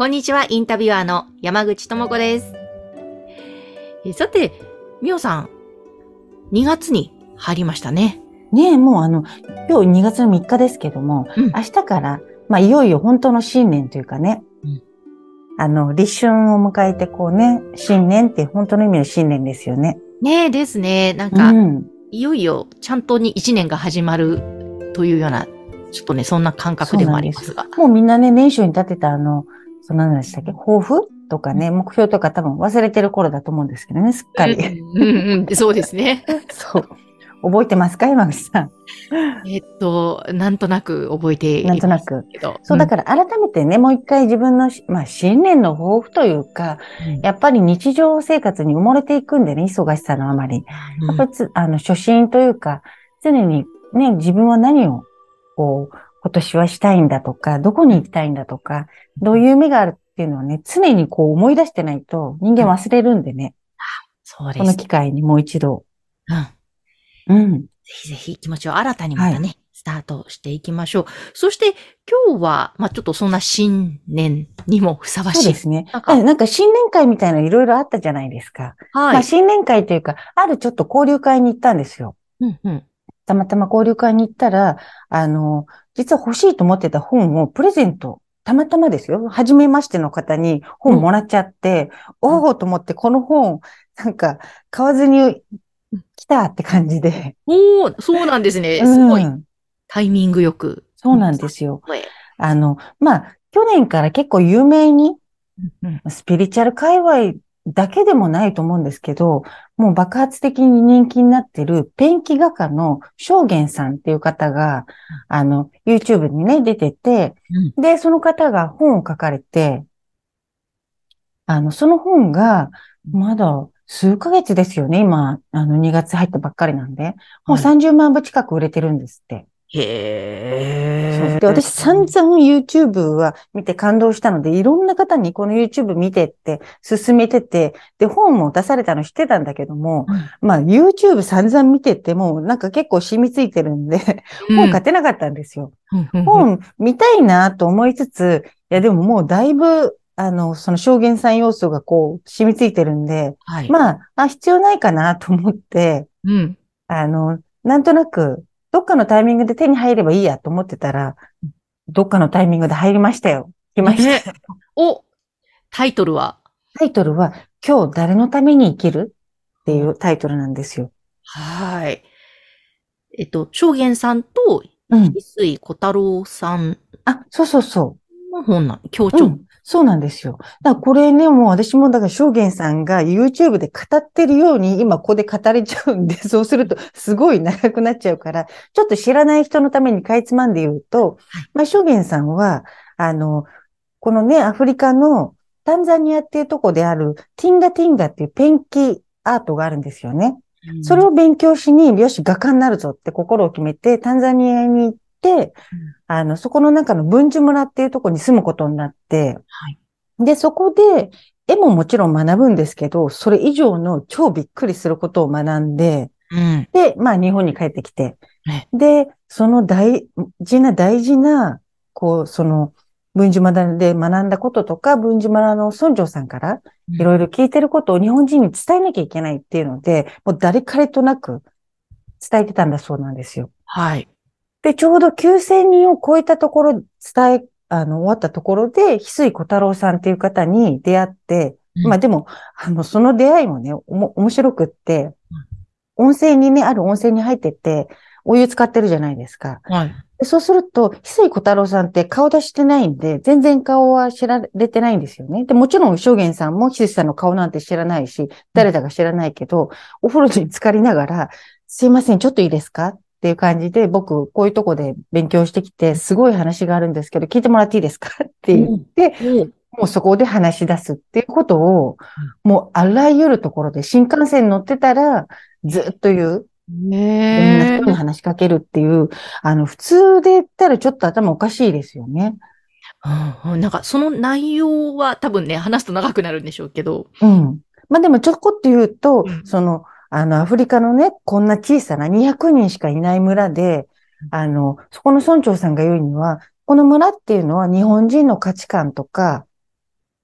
こんにちは、インタビュアーの山口智子です。えさて、みおさん、2月に入りましたね。ねえもうあの今日2月の3日ですけども、うん明日からまあいよいよ本当の新年というかね、うんあの立春を迎えてこうね新年って本当の意味の新年ですよね。ねえですね。なんか、うんいよいよちゃんとに1年が始まるというような、ちょっとね、そんな感覚でもありますが。もうみんなね、年初に立てたあの、その何でしたっけ、抱負とかね、目標とか多分忘れてる頃だと思うんですけどね、すっかり。うんうんうん、そうですね。そう。覚えてますか？今口さん。えっと、なんとなく覚えていなんとなますく。そう、だから改めてね、もう一回自分のし、まあ、新年の抱負というか、うんやっぱり日常生活に埋もれていくんでね、忙しさのあまり。やっぱりつ、あの、初心というか、常にね、自分は何を、こう、今年はしたいんだとか、どこに行きたいんだとか、どういう夢があるっていうのはね、常にこう思い出してないと人間忘れるんでね、そうです。この機会にもう一度。うん。うん。ぜひぜひ気持ちを新たにまたね、スタートしていきましょう。そして今日は、まあちょっとそんな新年にもふさわしい。そうですね。なんかあなんか新年会みたいなのいろいろあったじゃないですか。はい。まあ新年会というか、あるちょっと交流会に行ったんですよ。うんうん。たまたま交流会に行ったら、あの、実は欲しいと思ってた本をプレゼント、たまたまですよ。初めましての方に本もらっちゃって、おおと思ってこの本、なんか買わずに来たって感じで。おー、そうなんですね。すごいうんタイミングよく。そうなんですよ。はい。あの、まあ、去年から結構有名に、うんスピリチュアル界隈だけでもないと思うんですけど、もう爆発的に人気になってるペンキ画家の正元さんっていう方が、あの、YouTube にね、出てて、で、その方が本を書かれて、あの、その本が、まだ数ヶ月ですよね、今、あの、2月入ったばっかりなんで、もうはい。30万部近く売れてるんですって。へー。で、私散々 YouTube は見て感動したので、いろんな方にこの YouTube 見てって勧めてて、で、本も出されたの知ってたんだけども、まあ YouTube 散々見てても、なんか結構染みついてるんで、本買ってなかったんですよ。うんうん本見たいなと思いつつ、いやでももうだいぶ、あの、その証言さん要素がこう染みついてるんで、はい。まあ、あ、必要ないかなと思って、うん。あの、なんとなく、どっかのタイミングで手に入ればいいやと思ってたら、どっかのタイミングで入りましたよ。来ました。お、タイトルは？タイトルは、今日誰のために生きるっていうタイトルなんですよ。はい。えっと、正元さんと、うん。翡翠小太郎さんあ、そうそうその本な、協う。う調。ん。そうなんですよ。だからこれね、もう私もだから証言さんが YouTube で語ってるように今ここで語れちゃうんで、そうするとすごい長くなっちゃうから、ちょっと知らない人のためにかいつまんで言うと、まあ証言さんは、あの、このね、アフリカのタンザニアっていうとこであるティンガティンガっていうペンキアートがあるんですよね。それを勉強しに、よし、画家になるぞって心を決めて、タンザニアに行って、あの、そこの中の文殊村っていうところに住むことになって、はいで、そこで、絵ももちろん学ぶんですけど、それ以上の超びっくりすることを学んで、うん。で、まあ日本に帰ってきてね、で、その大事な大事な、こう、その、文殊村で学んだこととか、文殊村の村長さんからいろいろ聞いてることを日本人に伝えなきゃいけないっていうので、もう誰彼となく伝えてたんだそうなんですよ。はい。で、ちょうど9000人を超えたところ、伝え、あの、終わったところで、翡翠小太郎さんっていう方に出会って、うんまあでも、あの、その出会いもね、おも、面白くって、温泉にね、ある温泉に入ってて、お湯使ってるじゃないですか。はい。でそうすると、翡翠小太郎さんって顔出してないんで、全然顔は知られてないんですよね。で、もちろん、証言さんも翡翠さんの顔なんて知らないし、誰だか知らないけど、お風呂に浸かりながら、すいません、ちょっといいですか？っていう感じで、僕、こういうとこで勉強してきて、すごい話があるんですけど、聞いてもらっていいですか？って言って、おもうそこで話し出すっていうことを、もうあらゆるところで、新幹線乗ってたら、ずっと言う。いろんなね人に話しかけるっていう、あの、普通で言ったらちょっと頭おかしいですよね。うんうんなんかその内容は多分ね、話すと長くなるんでしょうけど。うん。まあでもちょこっと言うと、うんその、あの、アフリカのね、こんな小さな200人しかいない村で、あの、そこの村長さんが言うには、この村っていうのは日本人の価値観とか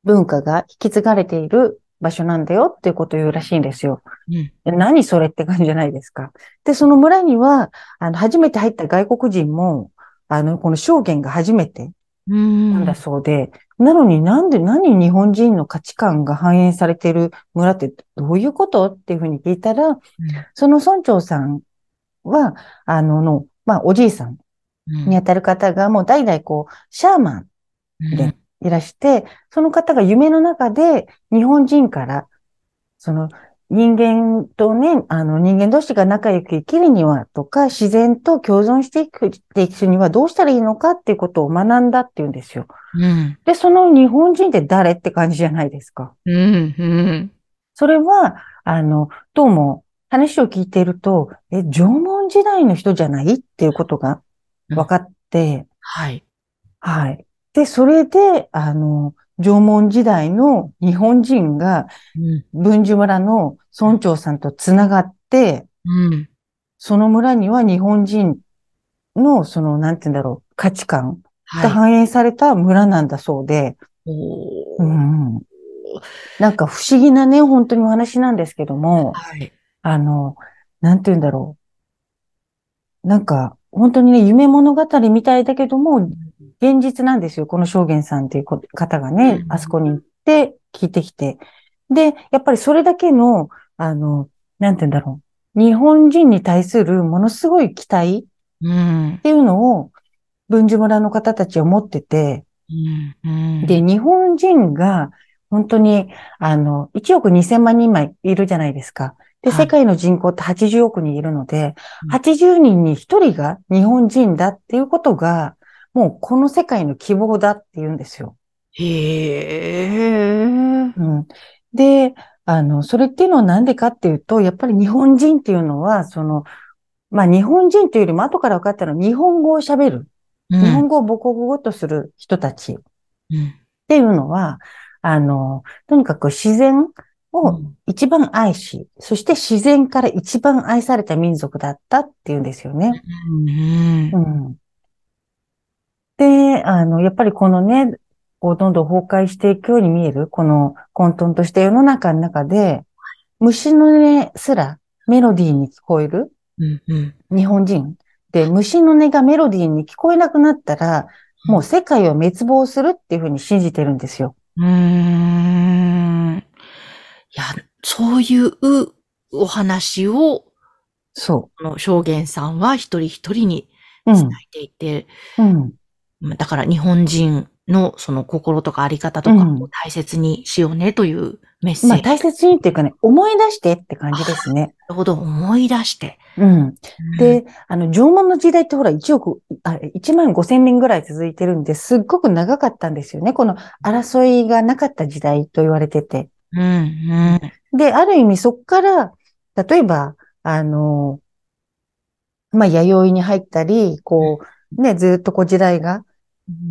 文化が引き継がれている場所なんだよっていうことを言うらしいんですよ。うん。え何それって感じじゃないですか。で、その村には、あの、初めて入った外国人も、あの、この証言が初めてうん。なんだそうで、なのになんで何日本人の価値観が反映されている村ってどういうことっていうふうに聞いたら、その村長さんは、あの、の、まあ、おじいさんうん。にあたる方がもう代々こう、シャーマンでいらして、その方が夢の中で日本人から、その人間とね、あの人間同士が仲良く生きるにはとか、自然と共存していく、っていくにはどうしたらいいのかっていうことを学んだっていうんですよ。うん。で、その日本人って誰って感じじゃないですか。うん。うん。それは、あの、どうも話を聞いていると、え、縄文時代の人じゃないっていうことが分かって、はい。はい。で、それで、あの、縄文時代の日本人がうん。文殊村の村長さんとつながって、うん。その村には日本人の、その、なんて言うんだろう、価値観がはい。反映された村なんだそうで、おうーん、なんか不思議なね、本当にお話なんですけども、はい。あの、なんて言うんだろう。なんか、本当にね、夢物語みたいだけども、現実なんですよ。この証言さんっていうこ方がねう、んあそこに行って聞いてきて。で、やっぱりそれだけの、あの、なんて言うんだろう。日本人に対するものすごい期待っうん。ていうのを、文殊村の方たちは持ってて。で、日本人が本当に、あの、1億2000万人今いるじゃないですか。で、はい世界の人口って80億人いるので、うん80人に1人が日本人だっていうことが、もうこの世界の希望だって言うんですよ。へえ。うん。で、あの、それっていうのはなんでかっていうと、やっぱり日本人っていうのは、その、まあ日本人というよりも後から分かったのは日本語を喋る。うん日本語を母国語とする人たち。うんっていうのは、あの、とにかく自然を一番愛し、そして自然から一番愛された民族だったっていうんですよね。うんう。ん。で、あの、やっぱりこのね、こうどんどん崩壊していくように見える、この混沌とした世の中の中で、虫の音すらメロディーに聞こえるうん。うん。日本人。で、虫の音がメロディーに聞こえなくなったら、もう世界を滅亡するっていうふうに信じてるんですよ。うーん。いや、そういうお話を、そこの証言さんは一人一人にう。う伝ん。えていて、うん。まあだから日本人のその心とかあり方とかうんを大切にしようねというメッセージ。まあ大切にっていうかね、思い出してって感じですね。なるほど、思い出して。うん。で、あの、縄文の時代ってほら1億、あ、1万5千年ぐらい続いてるんで、すっごく長かったんですよね。この争いがなかった時代と言われてて。うん、うん、で、ある意味そっから、例えば、あの、まあ、弥生に入ったり、こう、ね、ずっとこう時代が、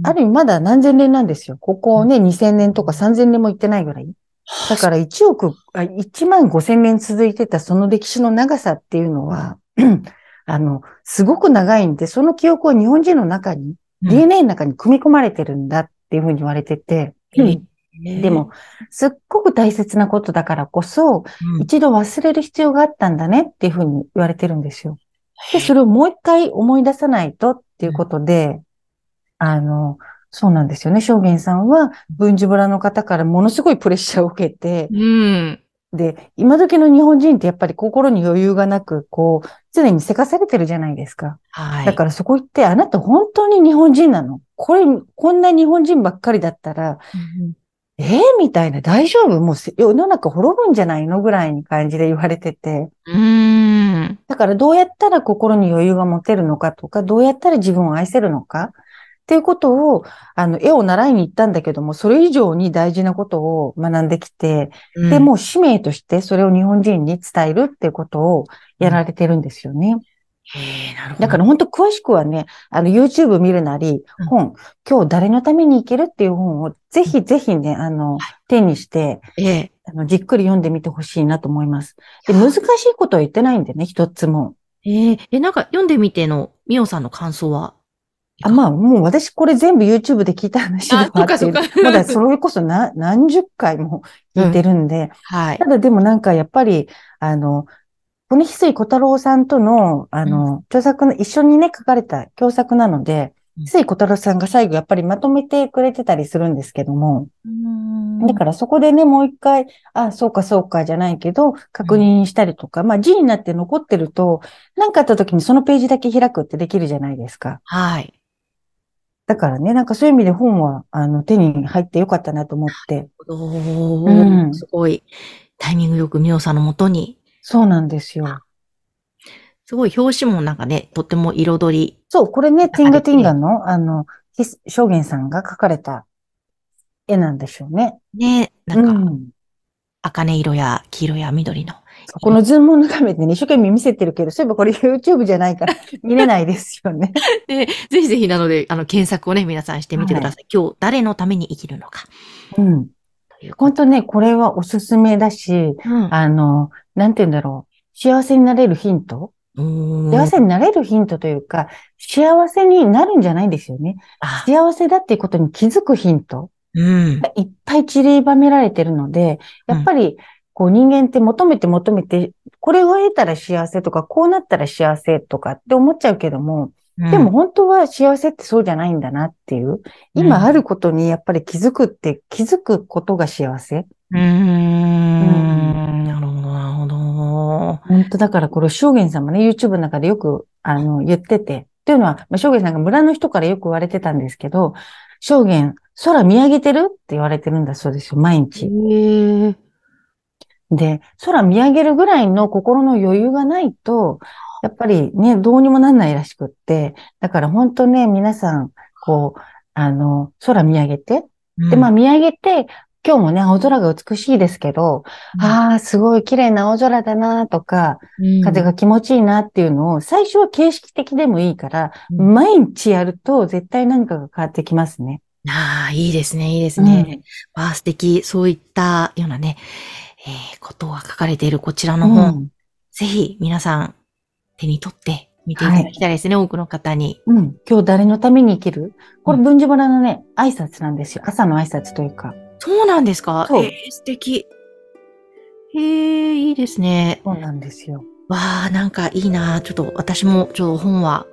ある意味まだ何千年なんですよ。ここね、2000年とか3000年も行ってないぐらい。だから1億、あ1万5千年続いてたその歴史の長さっていうのは、あの、すごく長いんで、その記憶は日本人の中に、DNA の中に組み込まれてるんだっていうふうに言われてて、うんでも、、すっごく大切なことだからこそ、うん一度忘れる必要があったんだねっていうふうに言われてるんですよ。で、それをもう一回思い出さないとっていうことで、あの、そうなんですよね。証言さんは、文殊村の方からものすごいプレッシャーを受けて、うん。で、今時の日本人ってやっぱり心に余裕がなく、こう、常にせかされてるじゃないですか。はい。だからそこ行って、あなた本当に日本人なの？これ、こんな日本人ばっかりだったら、うんえー、みたいな、大丈夫？もうせ世の中滅ぶんじゃないの？ぐらいに感じで言われてて。うん。だからどうやったら心に余裕が持てるのかとか、どうやったら自分を愛せるのか？っっていうことを、あの、絵を習いに行ったんだけども、それ以上に大事なことを学んできて、うんで、もう使命としてそれを日本人に伝えるっていうことをやられてるんですよね。へえ、なるほど。だから本当詳しくはね、あの YouTube 見るなりうん、本、今日誰のために生きるっていう本をぜひぜひね、あの、手にして、ええ。あの、じっくり読んでみてほしいなと思います。で、難しいことは言ってないんでね、一つも。ええ、え、なんか読んでみての、みおさんの感想は？あ、まあ、もう私これ全部 YouTube で聞いた話ではあって、あそっかそっか。まだそれこそな何十回も聞いてるんで、はい。た。だでもなんかやっぱり、あの、この翡翠小太郎さんとの、あの、著作の、一緒にね、書かれた共作なので、うん翡翠小太郎さんが最後やっぱりまとめてくれてたりするんですけども、だからそこでね、もう一回、あ、そうかそうかじゃないけど、確認したりとか、まあ字になって残ってると、何かあった時にそのページだけ開くってできるじゃないですか。はい。だからね、なんかそういう意味で本は、あの、手に入ってよかったなと思って。おうんー、すごい。タイミングよくみおさんのもとに、そうなんですよ。すごい表紙もなんかね、とっても彩り。そう、これね、ティンガティンガの、あの、証言さんが描かれた絵なんでしょうね。ね、なか、うんん。茜色や黄色や緑の。このズームを眺めてね、一生懸命見せてるけど、そういえばこれ YouTube じゃないから 見れないですよね。で、ぜひぜひなので、あの、検索をね、皆さんしてみてください。今日、誰のために生きるのか。うん。本当ね、これはおすすめだし、うんあの、なんて言うんだろう。幸せになれるヒント？幸せになれるヒントというか、幸せになるんじゃないんですよね。あ、幸せだっていうことに気づくヒントうん。がいっぱい散りばめられてるので、やっぱり、こう人間って求めて求めて、これを得たら幸せとか、こうなったら幸せとかって思っちゃうけども、でも、本当は幸せってそうじゃないんだなっていう、今あることにやっぱり気づくって、気づくことが幸せ。うーん。なるほど、なるほど。本当だからこれ、証言さんもね、YouTube の中でよく、あの、言ってて。というのは、まあ、証言さんが村の人からよく言われてたんですけど、証言、空見上げてるって言われてるんだそうですよ、毎日。で、空見上げるぐらいの心の余裕がないと、やっぱりね、どうにもなんないらしくって。だから本当ね、皆さん、こう、あの、空見上げて。で、まあ見上げて、今日もね、青空が美しいですけど、ああ、すごい綺麗な青空だなとか、風が気持ちいいなっていうのを、最初は形式的でもいいから、うん毎日やると絶対何かが変わってきますね。ああ、いいですね、いいですね。わあ、素敵。そういったようなね、えー、ことが書かれているこちらうん。の本、うんぜひ皆さん手に取って見ていただきたいですね、多くの方に。うん。今日誰のために生きる？これ、文字村のね、挨拶なんですよ。朝の挨拶というか。そうなんですか？そうえー、素敵。へえ、いいですね。そうなんですよ。わあ、なんかいいな。ちょっと私もちょっと本は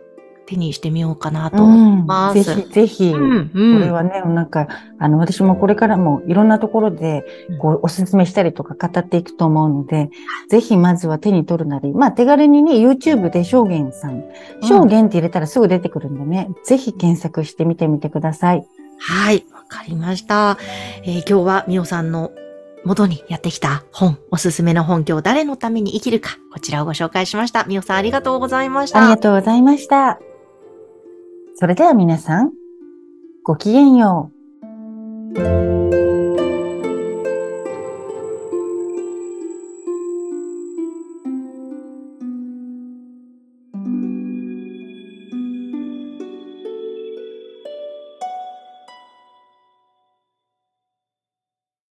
手にしてみようかなとうん思いまぜす。ひぜひ、うん、こうん。れはね、なんか、あの、私もこれからもいろんなところでうん、こう、おすすめしたりとか語っていくと思うので、ぜひまずは手に取るなり、まあ、手軽にね、YouTube で証言さん、証言って入れたらすぐ出てくるんでね、ぜひ検索してみてみてください。はい、わかりました。えー今日はみおさんの元にやってきた本、おすすめの本、今日誰のために生きるか、こちらをご紹介しました。みおさんありがとうございました。ありがとうございました。それでは皆さん、ごきげんよう。